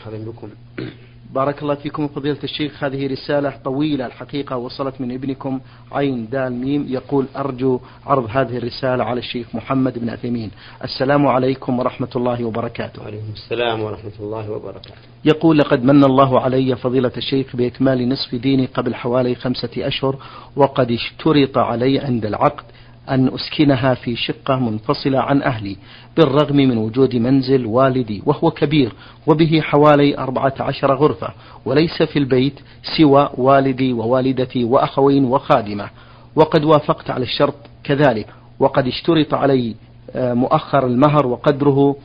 مرحبا بكم. بارك الله فيكم فضيلة الشيخ. هذه رسالة طويلة الحقيقة وصلت من ابنكم عين دال ميم. يقول أرجو عرض هذه الرسالة على الشيخ محمد بن عثيمين السلام عليكم ورحمة الله وبركاته. وعليكم السلام ورحمة الله وبركاته. يقول لقد من الله علي فضيلة الشيخ بإكمال نصف ديني قبل حوالي خمسة أشهر وقد اشترط علي عند العقد أن أسكنها في شقة منفصلة عن أهلي بالرغم من وجود منزل والدي وهو كبير وبه حوالي أربعة عشر غرفة وليس في البيت سوى والدي ووالدتي وأخوين وخادمة. وقد وافقت على الشرط كذلك وقد اشترط علي آه، مؤخر المهر وقدره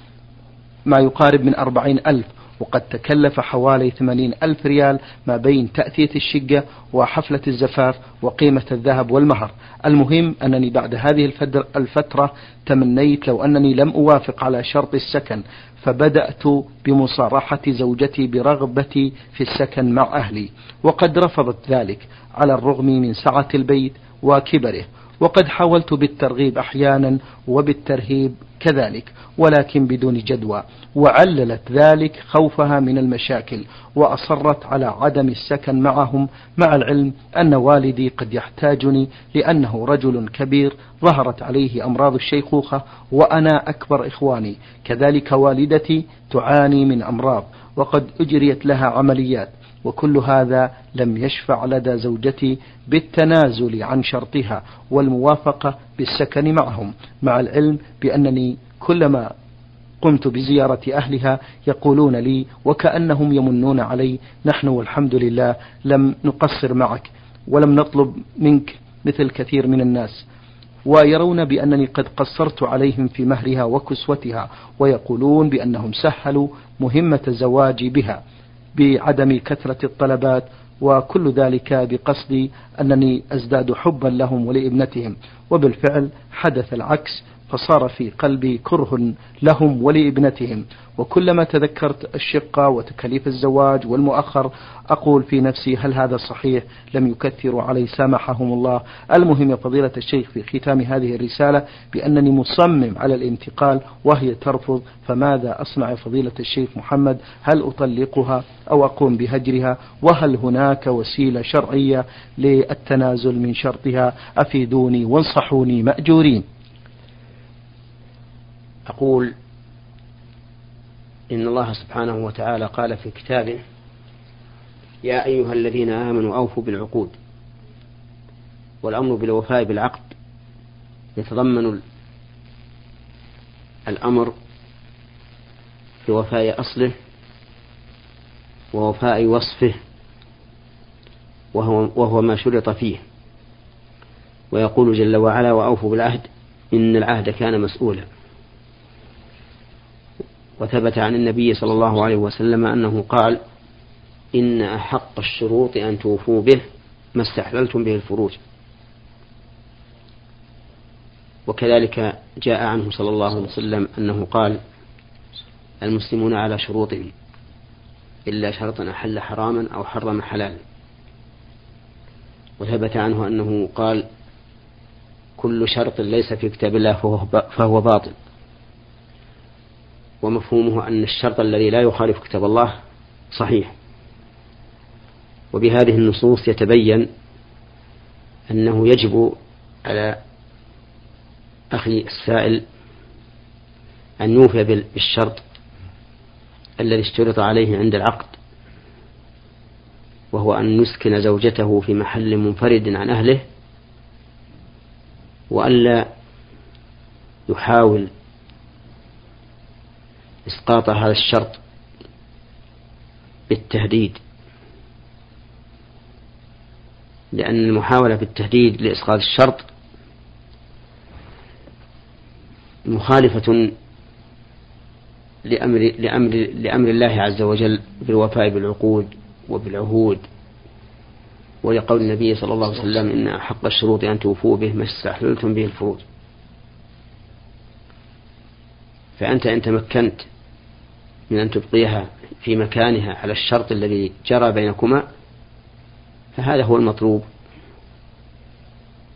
ما يقارب من أربعين ألف. وقد تكلف حوالي ثمانين ألف ريال ما بين تأتية الشقة وحفلة الزفاف وقيمة الذهب والمهر. المهم أنني بعد هذه الفترة تمنيت لو أنني لم أوافق على شرط السكن فبدأت بمصارحة زوجتي برغبتي في السكن مع أهلي وقد رفضت ذلك على الرغم من سعة البيت وكبره. وقد حاولت بالترغيب أحيانا وبالترهيب كذلك ولكن بدون جدوى وعللت ذلك خوفها من المشاكل وأصرت على عدم السكن معهم مع العلم أن والدي قد يحتاجني لأنه رجل كبير ظهرت عليه أمراض الشيخوخة وأنا أكبر إخواني كذلك والدتي تعاني من أمراض وقد أجريت لها عمليات. وكل هذا لم يشفع لدى زوجتي بالتنازل عن شرطها والموافقة بالسكن معهم مع العلم بأنني كلما قمت بزيارة أهلها يقولون لي وكأنهم يمنون علي نحن والحمد لله لم نقصر معك ولم نطلب منك مثل كثير من الناس ويرون بأنني قد قصرت عليهم في مهرها وكسوتها ويقولون بأنهم سهلوا مهمة زواجي بها. بعدم كثرة الطلبات وكل ذلك بقصد أنني أزداد حبا لهم ولابنتهم. وبالفعل حدث العكس فصار في قلبي كره لهم ولابنتهم. وكلما تذكرت الشقة وتكاليف الزواج والمؤخر أقول في نفسي هل هذا صحيح؟ لم يكثروا علي سامحهم الله. المهم يا فضيلة الشيخ في ختام هذه الرسالة بأنني مصمم على الانتقال وهي ترفض فماذا أصنع فضيلة الشيخ محمد؟ هل أطلقها أو أقوم بهجرها؟ وهل هناك وسيلة شرعية للتنازل من شرطها؟ أفيدوني وانصحوني مأجورين. أقول إن الله سبحانه وتعالى قال في كتابه يا أيها الذين آمنوا أوفوا بالعقود والأمر بالوفاء بالعقد. يتضمن الأمر بوفاء أصله ووفاء وصفه وهو, وهو ما شرط فيه. ويقول جل وعلا وأوفوا بالعهد إن العهد كان مسؤولا. وثبت عن النبي صلى الله عليه وسلم أنه قال إن أحق الشروط أن توفوا به ما استحللتم به الفروج. وكذلك جاء عنه صلى الله عليه وسلم أنه قال المسلمون على شروطهم إلا شرطا أحل حراما أو حرم حلالا. وثبت عنه أنه قال كل شرط ليس في كتاب الله فهو باطل. ومفهومه أن الشرط الذي لا يخالف كتاب الله صحيح. وبهذه النصوص يتبين أنه يجب على أخي السائل أن يوفي بالشرط الذي اشترط عليه عند العقد وهو أن يسكن زوجته في محل منفرد عن أهله وألا يحاول إسقاط هذا الشرط بالتهديد لأن المحاولة بالتهديد لإسقاط الشرط مخالفة لأمر لأمر لأمر الله عز وجل بالوفاء بالعقود وبالعهود. ولقول النبي صلى الله عليه وسلم إن أحق الشروط أن توفوا به ما استحللتم به الفروج فأنت إن تمكنت من أن تبقيها في مكانها على الشرط الذي جرى بينكما فهذا هو المطلوب.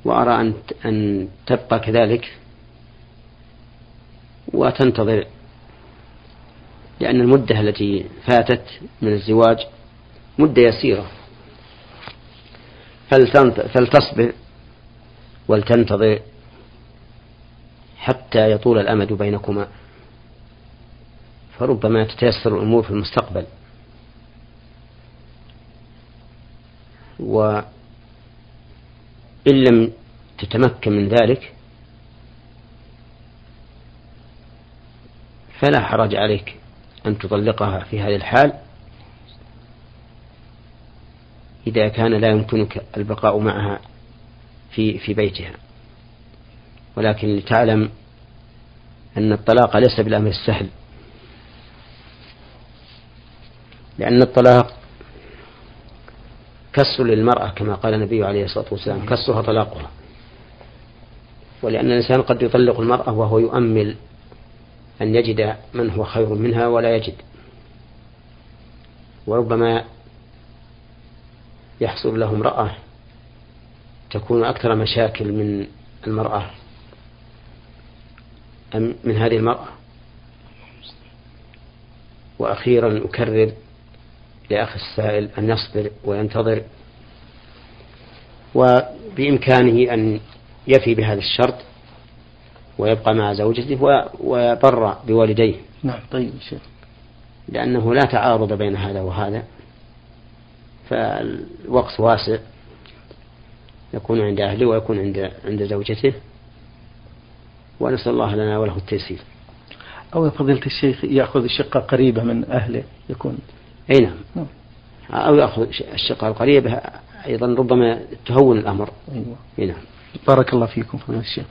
وأرى أن أن تبقى كذلك وتنتظر لأن المدة التي فاتت من الزواج مدة يسيرة. فلتصبر ولتنتظر حتى يطول الأمد بينكما. فربما تتيسر الأمور في المستقبل. وإن لم تتمكن من ذلك فلا حرج عليك أن تطلقها في هذه الحال. إذا كان لا يمكنك البقاء معها في في بيتها. ولكن لتعلم أن الطلاق ليس بالأمر السهل. لأن الطلاق كسر للمرأة كما قال النبي عليه الصلاة والسلام كسرها طلاقها. ولأن الإنسان قد يطلق المرأة وهو يؤمل أن يجد من هو خير منها ولا يجد. وربما يحصل له امرأة. تكون أكثر مشاكل من المرأة. أم من هذه المرأة. وأخيرا أكرر لأخ السائل أن يصبر وينتظر. وبإمكانه أن يفي بهذا الشرط ويبقى مع زوجته ويبر بوالديه. نعم طيب شيخ. لأنه لا تعارض بين هذا وهذا. فالوقت واسع يكون عند أهله ويكون عند عند زوجته. ونسأل الله لنا وله التيسير. أو فضيلة الشيخ يأخذ شقة قريبة من أهله يكون. أي نعم, نعم. أو يأخذ الشقة القريبة أيضا ربما تهون الأمر. أيوة. أي نعم. بارك الله فيكم فضيلة الشيخ.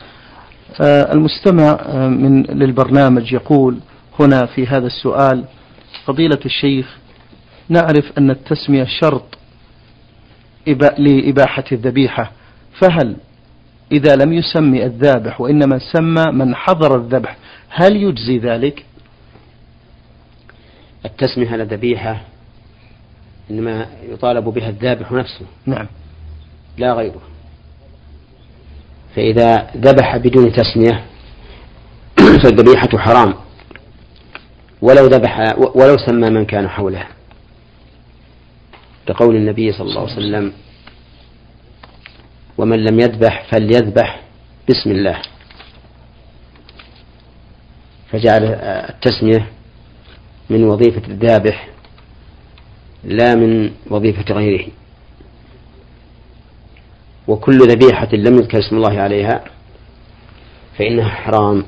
آه المستمع من للبرنامج يقول هنا في هذا السؤال فضيلة الشيخ نعرف أن التسمية شرط لإباحة الذبيحة فهل إذا لم يسمي الذابح وإنما سمى من حضر الذبح هل يجزي ذلك؟ التسمية على الذبيحة إنما يطالب بها الذابح نفسه. نعم. لا غيره. فإذا ذبح بدون تسمية فالذبيحة حرام. ولو ذبح ولو سمى من كان حوله. لقول النبي صلى الله عليه وسلم ومن لم يذبح فليذبح بسم الله. فجعل التسمية من وظيفة الذابح لا من وظيفة غيره. وكل ذبيحة لم يذكر اسم الله عليها فإنها حرام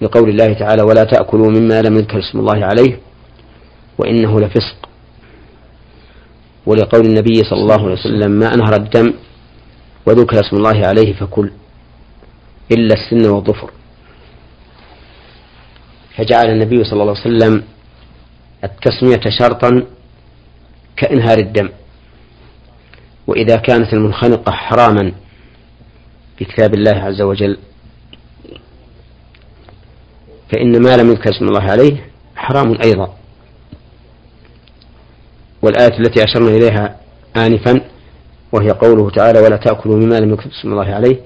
لقول الله تعالى ولا تأكلوا مما لم يذكر اسم الله عليه وإنه لفسق. ولقول النبي صلى الله عليه وسلم ما أنهر الدم وذكر اسم الله عليه فكل إلا السن والظفر. فجعل النبي صلى الله عليه وسلم التسمية شرطا كإنهار الدم. وإذا كانت المنخنقة حراما بكتاب الله عز وجل فإن ما لم يذكر اسم الله عليه حرام أيضا. والآية التي أشرنا إليها آنفا وهي قوله تعالى ولا تأكلوا مما لم يكتب اسم الله عليه.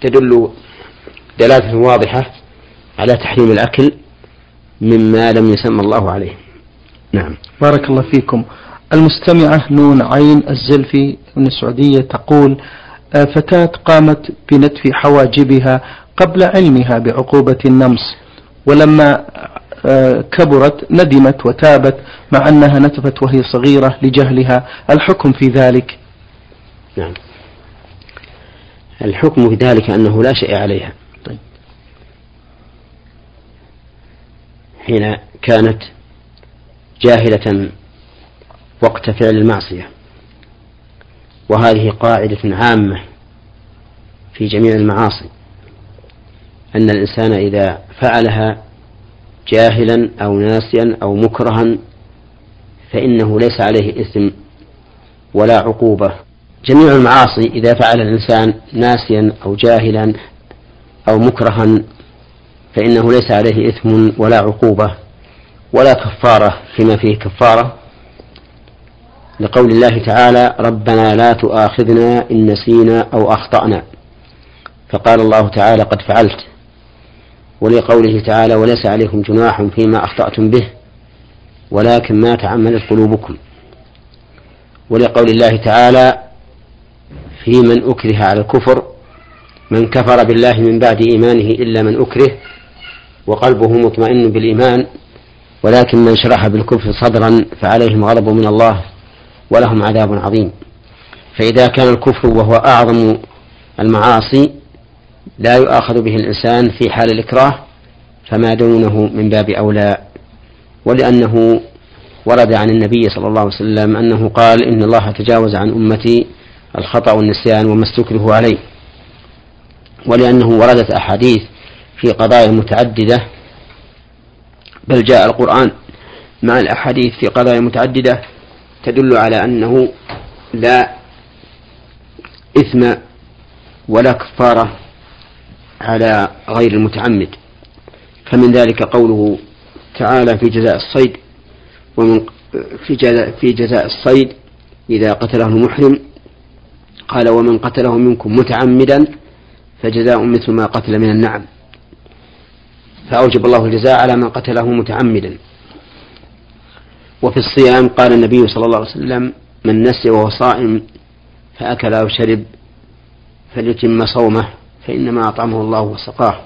تدل دلالة واضحة على تحريم الأكل مما لم يسمى الله عليه. نعم. بارك الله فيكم. المستمعة نون عين الزلفي من السعودية تقول آه، فتاة قامت بنتف حواجبها قبل علمها بعقوبة النمس ولما كبرت ندمت وتابت مع أنها نتفت وهي صغيرة لجهلها. الحكم في ذلك؟ نعم. الحكم في ذلك أنه لا شيء عليها. طيب. حين كانت جاهلة وقت فعل المعصية. وهذه قاعدة عامة في جميع المعاصي. أن الإنسان إذا فعلها جاهلا أو ناسيا أو مكرها فإنه ليس عليه إثم ولا عقوبة. جميع المعاصي إذا فعل الإنسان ناسيا أو جاهلا أو مكرها فإنه ليس عليه إثم ولا عقوبة ولا كفارة فيما فيه كفارة. لقول الله تعالى ربنا لا تؤاخذنا إن نسينا أو أخطأنا فقال الله تعالى قد فعلت ولقوله تعالى وليس عليكم جناح فيما أخطأتم به ولكن ما تعمدت قلوبكم. ولقول الله تعالى في من أكره على الكفر من كفر بالله من بعد إيمانه إلا من أكره وقلبه مطمئن بالإيمان ولكن من شرح بالكفر صدرا فعليهم غضب من الله ولهم عذاب عظيم. فإذا كان الكفر وهو أعظم المعاصي لا يؤاخذ به الإنسان في حال الإكراه فما دونه من باب أولى ولأنه ورد عن النبي صلى الله عليه وسلم أنه قال إن الله تجاوز عن أمتي الخطأ والنسيان وما استكره عليه. ولأنه وردت أحاديث في قضايا متعددة بل جاء القرآن مع الأحاديث في قضايا متعددة تدل على أنه لا إثم ولا كفارة على غير المتعمد. فمن ذلك قوله تعالى في جزاء الصيد ومن في جزاء, في جزاء الصيد إذا قتله المحرم قال ومن قتله منكم متعمدا فجزاء مثل ما قتل من النعم. فأوجب الله الجزاء على من قتله متعمدا. وفي الصيام قال النبي صلى الله عليه وسلم من نسي وهو صائم فأكل أو شرب فليتم صومه. فإنما أطعمه الله وسقاه.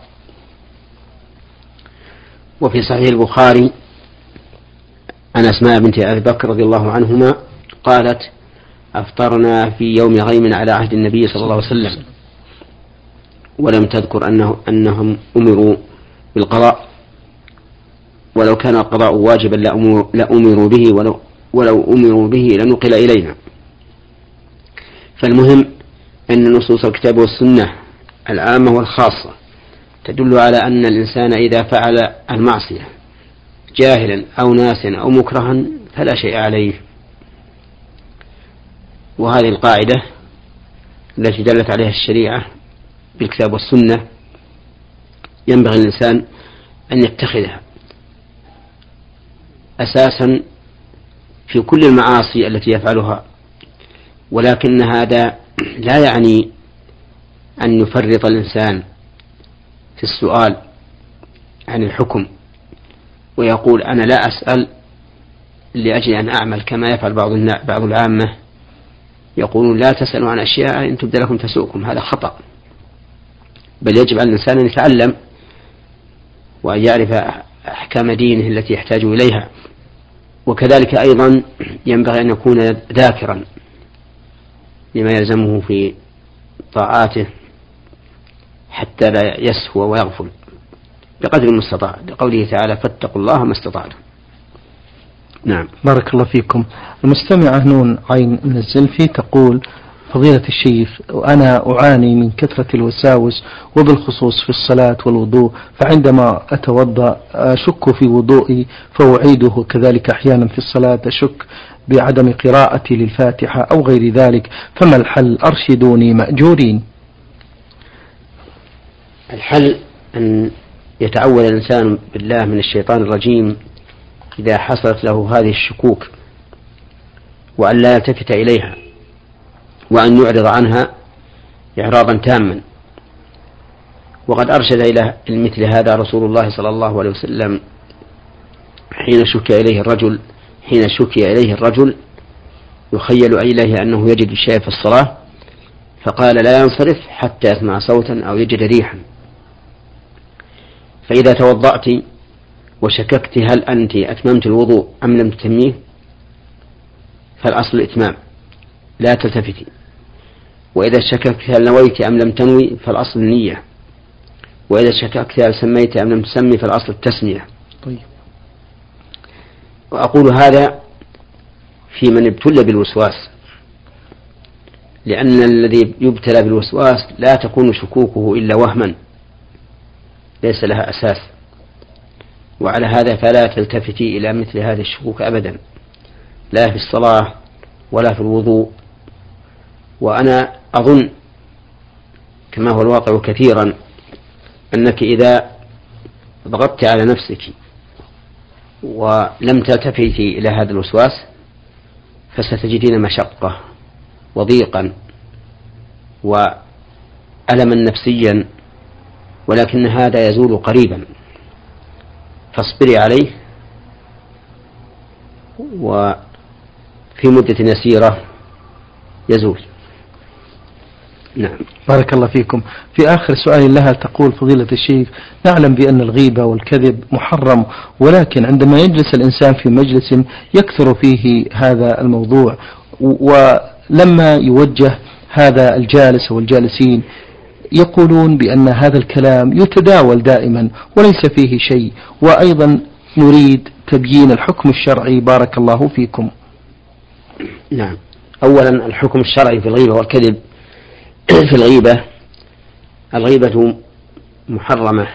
وفي صحيح البخاري عن أسماء بنت أبي بكر رضي الله عنهما قالت أفطرنا في يوم غيم على عهد النبي صلى الله عليه وسلم. ولم تذكر أنه أنهم أمروا بالقضاء. ولو كان القضاء واجبا لأمروا به ولو, ولو أمروا به لنقل إلينا. فالمهم أن نصوص الكتاب والسنة العامة والخاصة تدل على أن الإنسان إذا فعل المعصية جاهلا أو ناسا أو مكرها فلا شيء عليه. وهذه القاعدة التي دلت عليها الشريعة بالكتاب والسنة ينبغي الإنسان أن يتخذها أساسا في كل المعاصي التي يفعلها ولكن هذا لا يعني أن يفرط الإنسان في السؤال عن الحكم ويقول أنا لا أسأل لأجل أن أعمل كما يفعل بعض بعض العامة يقولون لا تسألوا عن أشياء إن تبدأ لكم تسوءكم هذا خطأ. بل يجب على الإنسان أن يتعلم وأن يعرف أحكام دينه التي يحتاج إليها. وكذلك أيضا ينبغي أن يكون ذاكرا لما يلزمه في طاعاته حتى لا يسهو ويغفل بقدر المستطاع. لقوله تعالى فاتقوا الله ما استطعتم. نعم. بارك الله فيكم. المستمعة نون عين من الزلفي تقول فضيلة الشيخ وأنا أعاني من كثرة الوساوس وبالخصوص في الصلاة والوضوء فعندما أتوضأ أشك في وضوئي فأعيده كذلك أحيانا في الصلاة أشك بعدم قراءتي للفاتحة أو غير ذلك فما الحل؟ أرشدوني مأجورين. الحل أن يتعوذ الإنسان بالله من الشيطان الرجيم إذا حصلت له هذه الشكوك وأن لا يلتفت إليها وأن يعرض عنها إعراضا تاما. وقد أرشد إلى مثل هذا رسول الله صلى الله عليه وسلم حين شكي إليه الرجل حين شكي إليه الرجل يخيل إليه أنه يجد شيء في الصلاة فقال لا ينصرف حتى يسمع صوتا أو يجد ريحا. فإذا توضأت وشككت هل أنت أتممت الوضوء أم لم تتميه فالأصل الإتمام لا تلتفتي. وإذا شككت هل نويت أم لم تنوي فالأصل النية. وإذا شككت هل سميت أم لم تسمي فالأصل التسمية. طيب. وأقول هذا في من ابتلى بالوسواس لأن الذي يبتلى بالوسواس لا تكون شكوكه إلا وهما. ليس لها أساس. وعلى هذا فلا تلتفتي إلى مثل هذه الشكوك أبدا. لا في الصلاة ولا في الوضوء. وأنا أظن كما هو الواقع كثيرا أنك إذا ضغطت على نفسك ولم تلتفتي إلى هذا الوسواس فستجدين مشقة وضيقا. وألما نفسيا ولكن هذا يزول قريبا. فاصبري عليه وفي مدة يسيرة يزول. نعم. بارك الله فيكم. في آخر سؤال لها تقول فضيلة الشيخ نعلم بأن الغيبة والكذب محرم ولكن عندما يجلس الإنسان في مجلس يكثر فيه هذا الموضوع ولما يوجه هذا الجالس أو الجالسين يقولون بأن هذا الكلام يتداول دائما وليس فيه شيء وأيضا نريد تبيين الحكم الشرعي. بارك الله فيكم. نعم. أولا الحكم الشرعي في الغيبة والكذب. في الغيبة الغيبة محرمة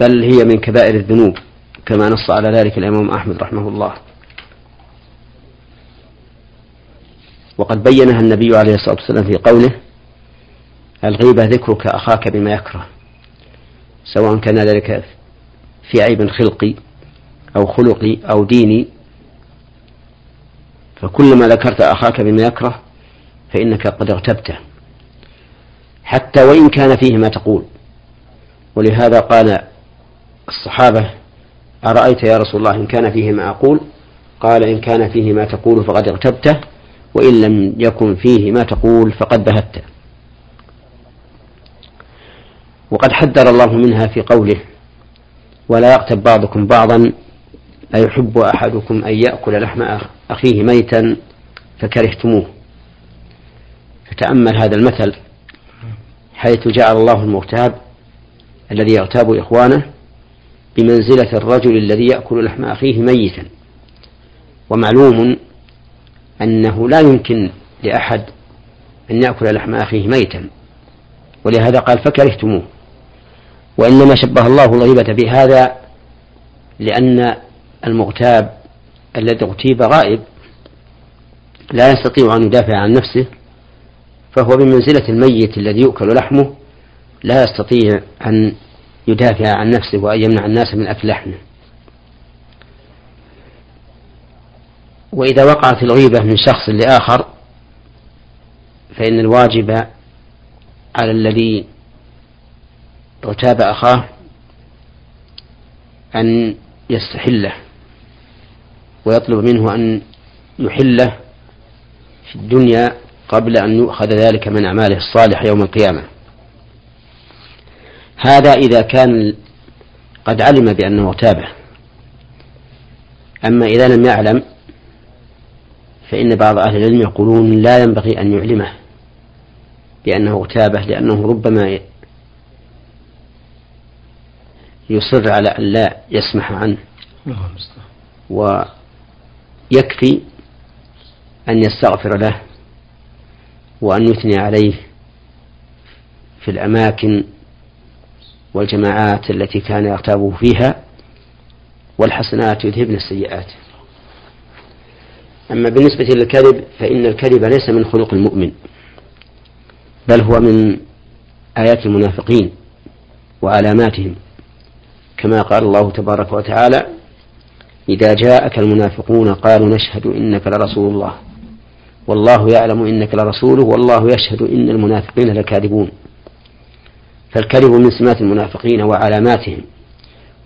بل هي من كبائر الذنوب كما نص على ذلك الإمام أحمد رحمه الله. وقد بينها النبي عليه الصلاة والسلام في قوله الغيبة ذكرك أخاك بما يكره سواء كان ذلك في عيب خلقي أو خلقي أو ديني. فكلما ذكرت أخاك بما يكره فإنك قد اغتبته حتى وإن كان فيه ما تقول. ولهذا قال الصحابة أرأيت يا رسول الله إن كان فيه ما أقول؟ قال إن كان فيه ما تقول فقد اغتبته وإن لم يكن فيه ما تقول فقد بهته. وقد حذر الله منها في قوله ولا يغتب بعضكم بعضا أيحب أحدكم أن يأكل لحم أخيه ميتا فكرهتموه. فتأمل هذا المثل حيث جعل الله المغتاب الذي يغتاب إخوانه بمنزلة الرجل الذي يأكل لحم أخيه ميتا. ومعلوم أنه لا يمكن لأحد أن يأكل لحم أخيه ميتا ولهذا قال فكرهتموه. وإنما شبه الله الغيبة بهذا لأن المغتاب الذي اغتيب غائب لا يستطيع أن يدافع عن نفسه فهو بمنزلة الميت الذي يؤكل لحمه لا يستطيع أن يدافع عن نفسه وأن يمنع الناس من أكل لحمه. وإذا وقعت الغيبة من شخص لآخر فإن الواجب على الذي اغتاب أخاه أن يستحله ويطلب منه أن يحله في الدنيا قبل أن يؤخذ ذلك من أعماله الصالحة يوم القيامة. هذا إذا كان قد علم بأنه اغتابه أما إذا لم يعلم فإن بعض أهل العلم يقولون لا ينبغي أن يعلمه بأنه اغتابه لأنه ربما يصر على أن لا يسمح عنه. ويكفي أن يستغفر له وأن يثني عليه في الأماكن والجماعات التي كان يغتابه فيها والحسنات يذهبن السيئات. أما بالنسبة للكذب فإن الكذب ليس من خلق المؤمن بل هو من آيات المنافقين وعلاماتهم. كما قال الله تبارك وتعالى إذا جاءك المنافقون قالوا نشهد إنك لرسول الله والله يعلم إنك لرسوله والله يشهد إن المنافقين لكاذبون. فالكذب من سمات المنافقين وعلاماتهم.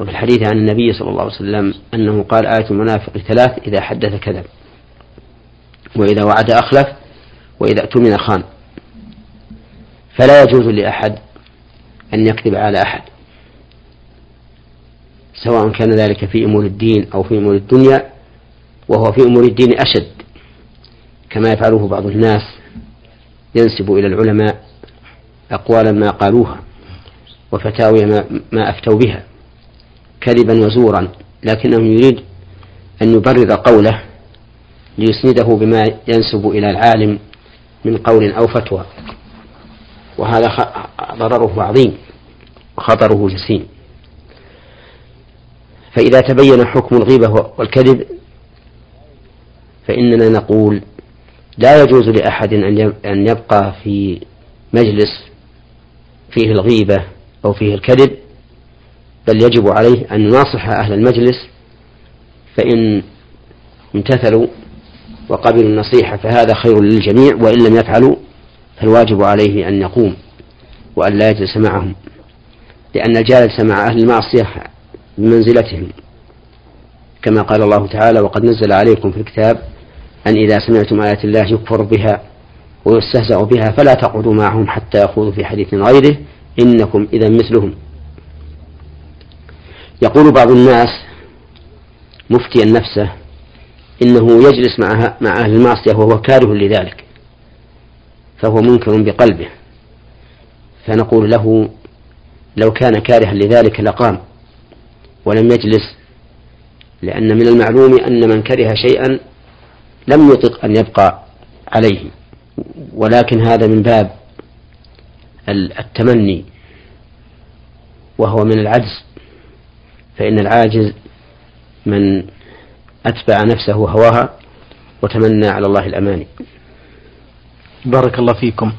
وفي الحديث عن النبي صلى الله عليه وسلم أنه قال آية المنافق ثلاث إذا حدث كذب وإذا وعد أخلف وإذا اؤتمن خان. فلا يجوز لأحد أن يكذب على أحد. سواء كان ذلك في أمور الدين أو في أمور الدنيا وهو في أمور الدين أشد كما يفعله بعض الناس ينسب إلى العلماء أقوالا ما قالوها وفتاوي ما, ما أفتوا بها كذبا وزورا لكنه يريد أن يبرر قوله ليسنده بما ينسب إلى العالم من قول أو فتوى. وهذا ضرره عظيم وخطره جسيم. فإذا تبين حكم الغيبة والكذب فإننا نقول لا يجوز لأحد أن يبقى في مجلس فيه الغيبة أو فيه الكذب بل يجب عليه أن يناصح أهل المجلس فإن امتثلوا وقبلوا النصيحة فهذا خير للجميع وإن لم يفعلوا فالواجب عليه أن يقوم وأن لا يجلس معهم لأن الجالس مع أهل المعصية بمنزلتهم كما قال الله تعالى وقد نزل عليكم في الكتاب أن إذا سمعتم آيات الله يكفر بها ويستهزأ بها فلا تقعدوا معهم حتى يخوضوا في حديث غيره. إنكم إذا مثلهم. يقول بعض الناس مفتيا نفسه إنه يجلس مع مع أهل المعصية وهو كاره لذلك فهو منكر بقلبه. فنقول له لو كان كارها لذلك لقام. ولم يجلس لأن من المعلوم أن من كره شيئا لم يطق أن يبقى عليه. ولكن هذا من باب التمني وهو من العجز. فإن العاجز من أتبع نفسه هواها وتمنى على الله الأماني. بارك الله فيكم.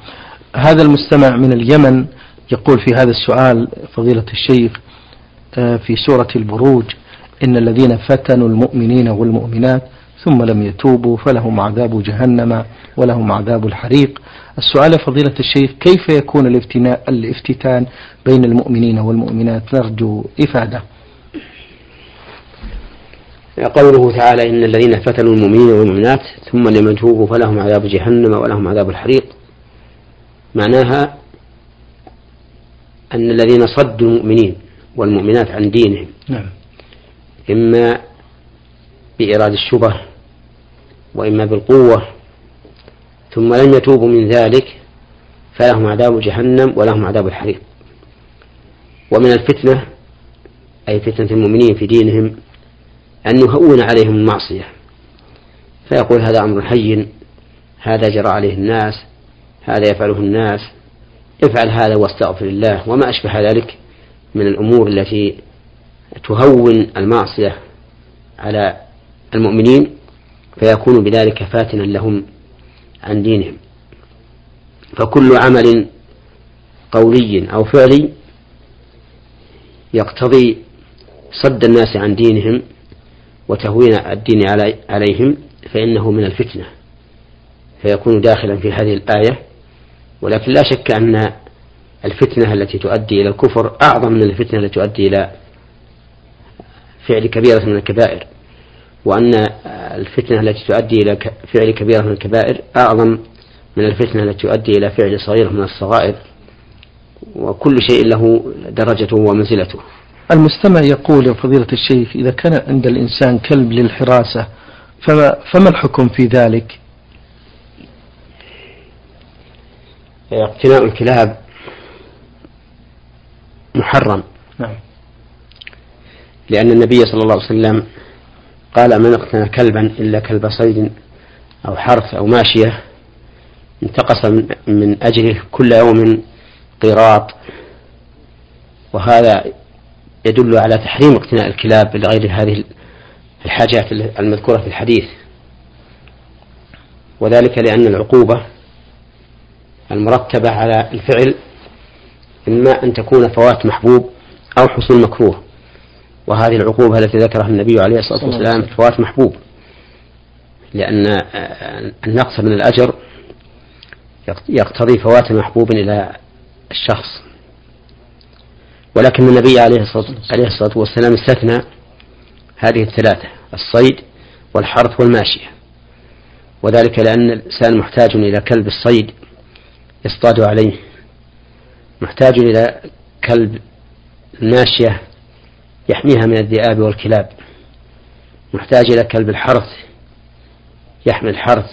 هذا المستمع من اليمن يقول في هذا السؤال فضيلة الشيخ في سورة البروج إن الذين فتنوا المؤمنين والمؤمنات ثم لم يتوبوا فلهم عذاب جهنم ولهم عذاب الحريق. السؤال فضيلة الشيخ كيف يكون الافتتان بين المؤمنين والمؤمنات؟ نرجو إفادة. قوله تعالى إن الذين فتنوا المؤمنين والمؤمنات ثم لم يتوبوا فلهم عذاب جهنم ولهم عذاب الحريق. معناها أن الذين صدوا المؤمنين والمؤمنات عن دينهم. نعم. إما بإرادة الشبه وإما بالقوة ثم لم يتوبوا من ذلك فلهم عذاب جهنم ولهم عذاب الحريق. ومن الفتنة أي فتنة المؤمنين في دينهم أن يهون عليهم المعصية. فيقول هذا أمر حي هذا جرى عليه الناس هذا يفعله الناس افعل هذا واستغفر الله وما أشبه ذلك. من الأمور التي تهون المعصية على المؤمنين فيكون بذلك فاتنا لهم عن دينهم. فكل عمل قولي أو فعلي يقتضي صد الناس عن دينهم وتهوين الدين عليهم فإنه من الفتنة. فيكون داخلا في هذه الآية ولكن لا شك أن الفتنة التي تؤدي إلى الكفر أعظم من الفتنة التي تؤدي إلى فعل كبيرة من الكبائر. وأن الفتنة التي تؤدي إلى فعل كبيرة من الكبائر أعظم من الفتنة التي تؤدي إلى فعل صغيرة من الصغائر. وكل شيء له درجته ومنزلته. المستمع يقول يا فضيلة الشيخ إذا كان عند الإنسان كلب للحراسة فما, فما الحكم في ذلك؟ اقتناء الكلاب محرم. نعم. لأن النبي صلى الله عليه وسلم قال من اقتنى كلبا إلا كلب صيد أو حرث أو ماشية انتقص من أجله كل يوم قيراط وهذا يدل على تحريم اقتناء الكلاب لغير هذه الحاجات المذكورة في الحديث. وذلك لأن العقوبة المرتبة على الفعل إما أن تكون فوات محبوب أو حصول مكروه. وهذه العقوبة التي ذكرها النبي عليه الصلاة والسلام فوات محبوب. لأن النقص من الأجر يقتضي فوات محبوب إلى الشخص. ولكن النبي عليه الصلاة والسلام استثنى هذه الثلاثة الصيد والحرث والماشية. وذلك لأن الإنسان محتاج إلى كلب الصيد يصطاد عليه. محتاج إلى كلب الماشية يحميها من الذئاب والكلاب. محتاج إلى كلب الحرث يحمي الحرث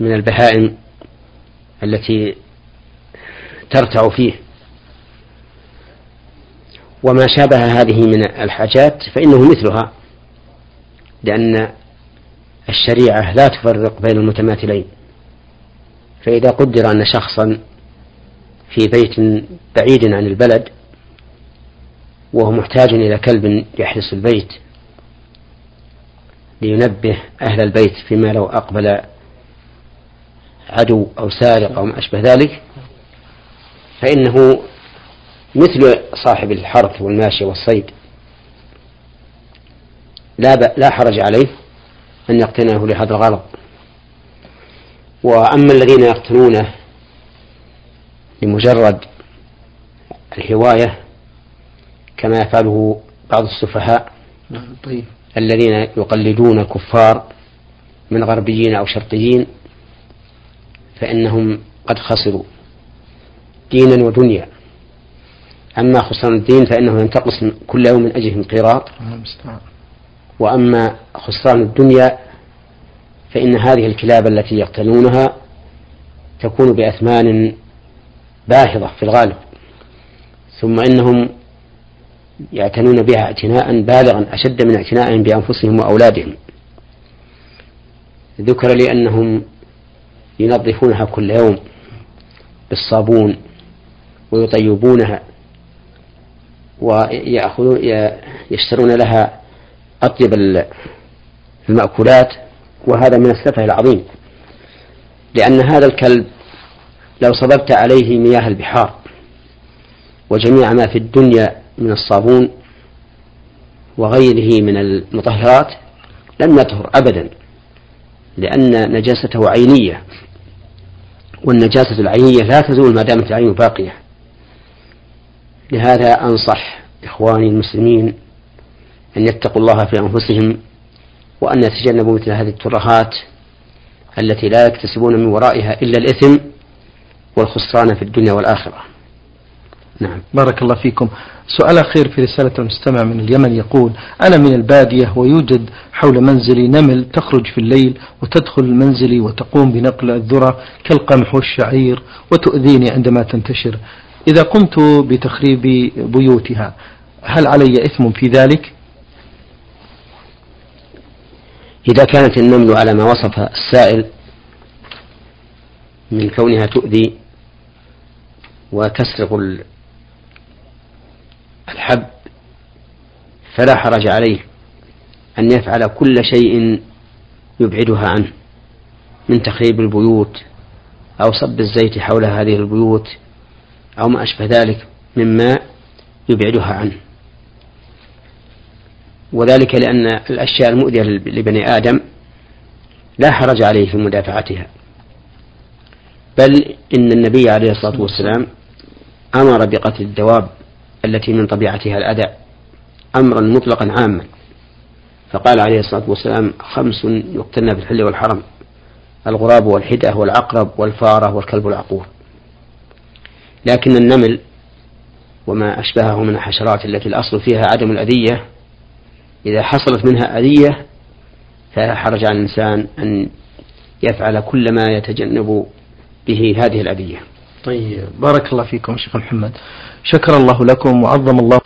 من البهائم التي ترتع فيه. وما شابه هذه من الحاجات فإنه مثلها لأن الشريعة لا تفرق بين المتماثلين. فإذا قدر أن شخصا في بيت بعيد عن البلد وهو محتاج إلى كلب يحرس البيت لينبه أهل البيت فيما لو أقبل عدو أو سارق أو ما أشبه ذلك. فإنه مثل صاحب الحرث والماشية والصيد. لا لا حرج عليه أن يقتنعه لهذا الغرض. وأما الذين يقتنونه لمجرد الهواية كما يفعله بعض السفهاء نعم، طيب. الذين يقلدون الكفار من غربيين أو شرقيين فإنهم قد خسروا دينا ودنيا. أما خسران الدين فإنه ينتقص كل يوم من أجلهم قيراط وأما خسران الدنيا فإن هذه الكلاب التي يقتلونها تكون بأثمان باهظة في الغالب. ثم إنهم يعتنون بها اعتناء بالغا أشد من اعتنائهم بأنفسهم وأولادهم. ذكر لي أنهم ينظفونها كل يوم بالصابون ويطيبونها ويأخذون يشترون لها أطيب المأكولات وهذا من السفه العظيم لأن هذا الكلب لو صببت عليه مياه البحار وجميع ما في الدنيا من الصابون وغيره من المطهرات لم يطهر أبدا لأن نجاسته عينية والنجاسة العينية لا تزول ما دامت العين باقية. لهذا أنصح إخواني المسلمين أن يتقوا الله في أنفسهم وأن يتجنبوا مثل هذه الترهات التي لا يكتسبون من ورائها إلا الإثم. والخسران في الدنيا والآخرة. نعم. بارك الله فيكم. سؤال أخير في رسالة المستمع من اليمن يقول أنا من البادية ويوجد حول منزلي نمل تخرج في الليل وتدخل منزلي وتقوم بنقل الذرة كالقمح والشعير وتؤذيني عندما تنتشر. إذا قمت بتخريب بيوتها هل علي إثم في ذلك؟ إذا كانت النمل على ما وصف السائل من كونها تؤذي وتسرق الحب فلا حرج عليه أن يفعل كل شيء يبعدها عنه من تخريب البيوت أو صب الزيت حول هذه البيوت أو ما أشبه ذلك مما يبعدها عنه. وذلك لأن الأشياء المؤذية لبني آدم لا حرج عليه في مدافعتها. بل إن النبي عليه الصلاة والسلام أمر بقتل الدواب التي من طبيعتها الأذى أمرا مطلقا عاما. فقال عليه الصلاة والسلام خمس يقتلن في الحل والحرم الغراب والحدة والعقرب والفارة والكلب العقور. لكن النمل وما أشبهه من الحشرات التي الأصل فيها عدم الأذية إذا حصلت منها أذية فلا حرج على الإنسان أن يفعل كل ما يتجنب به هذه الأذية. طيب. بارك الله فيكم شيخ محمد. شكر الله لكم وعظم الله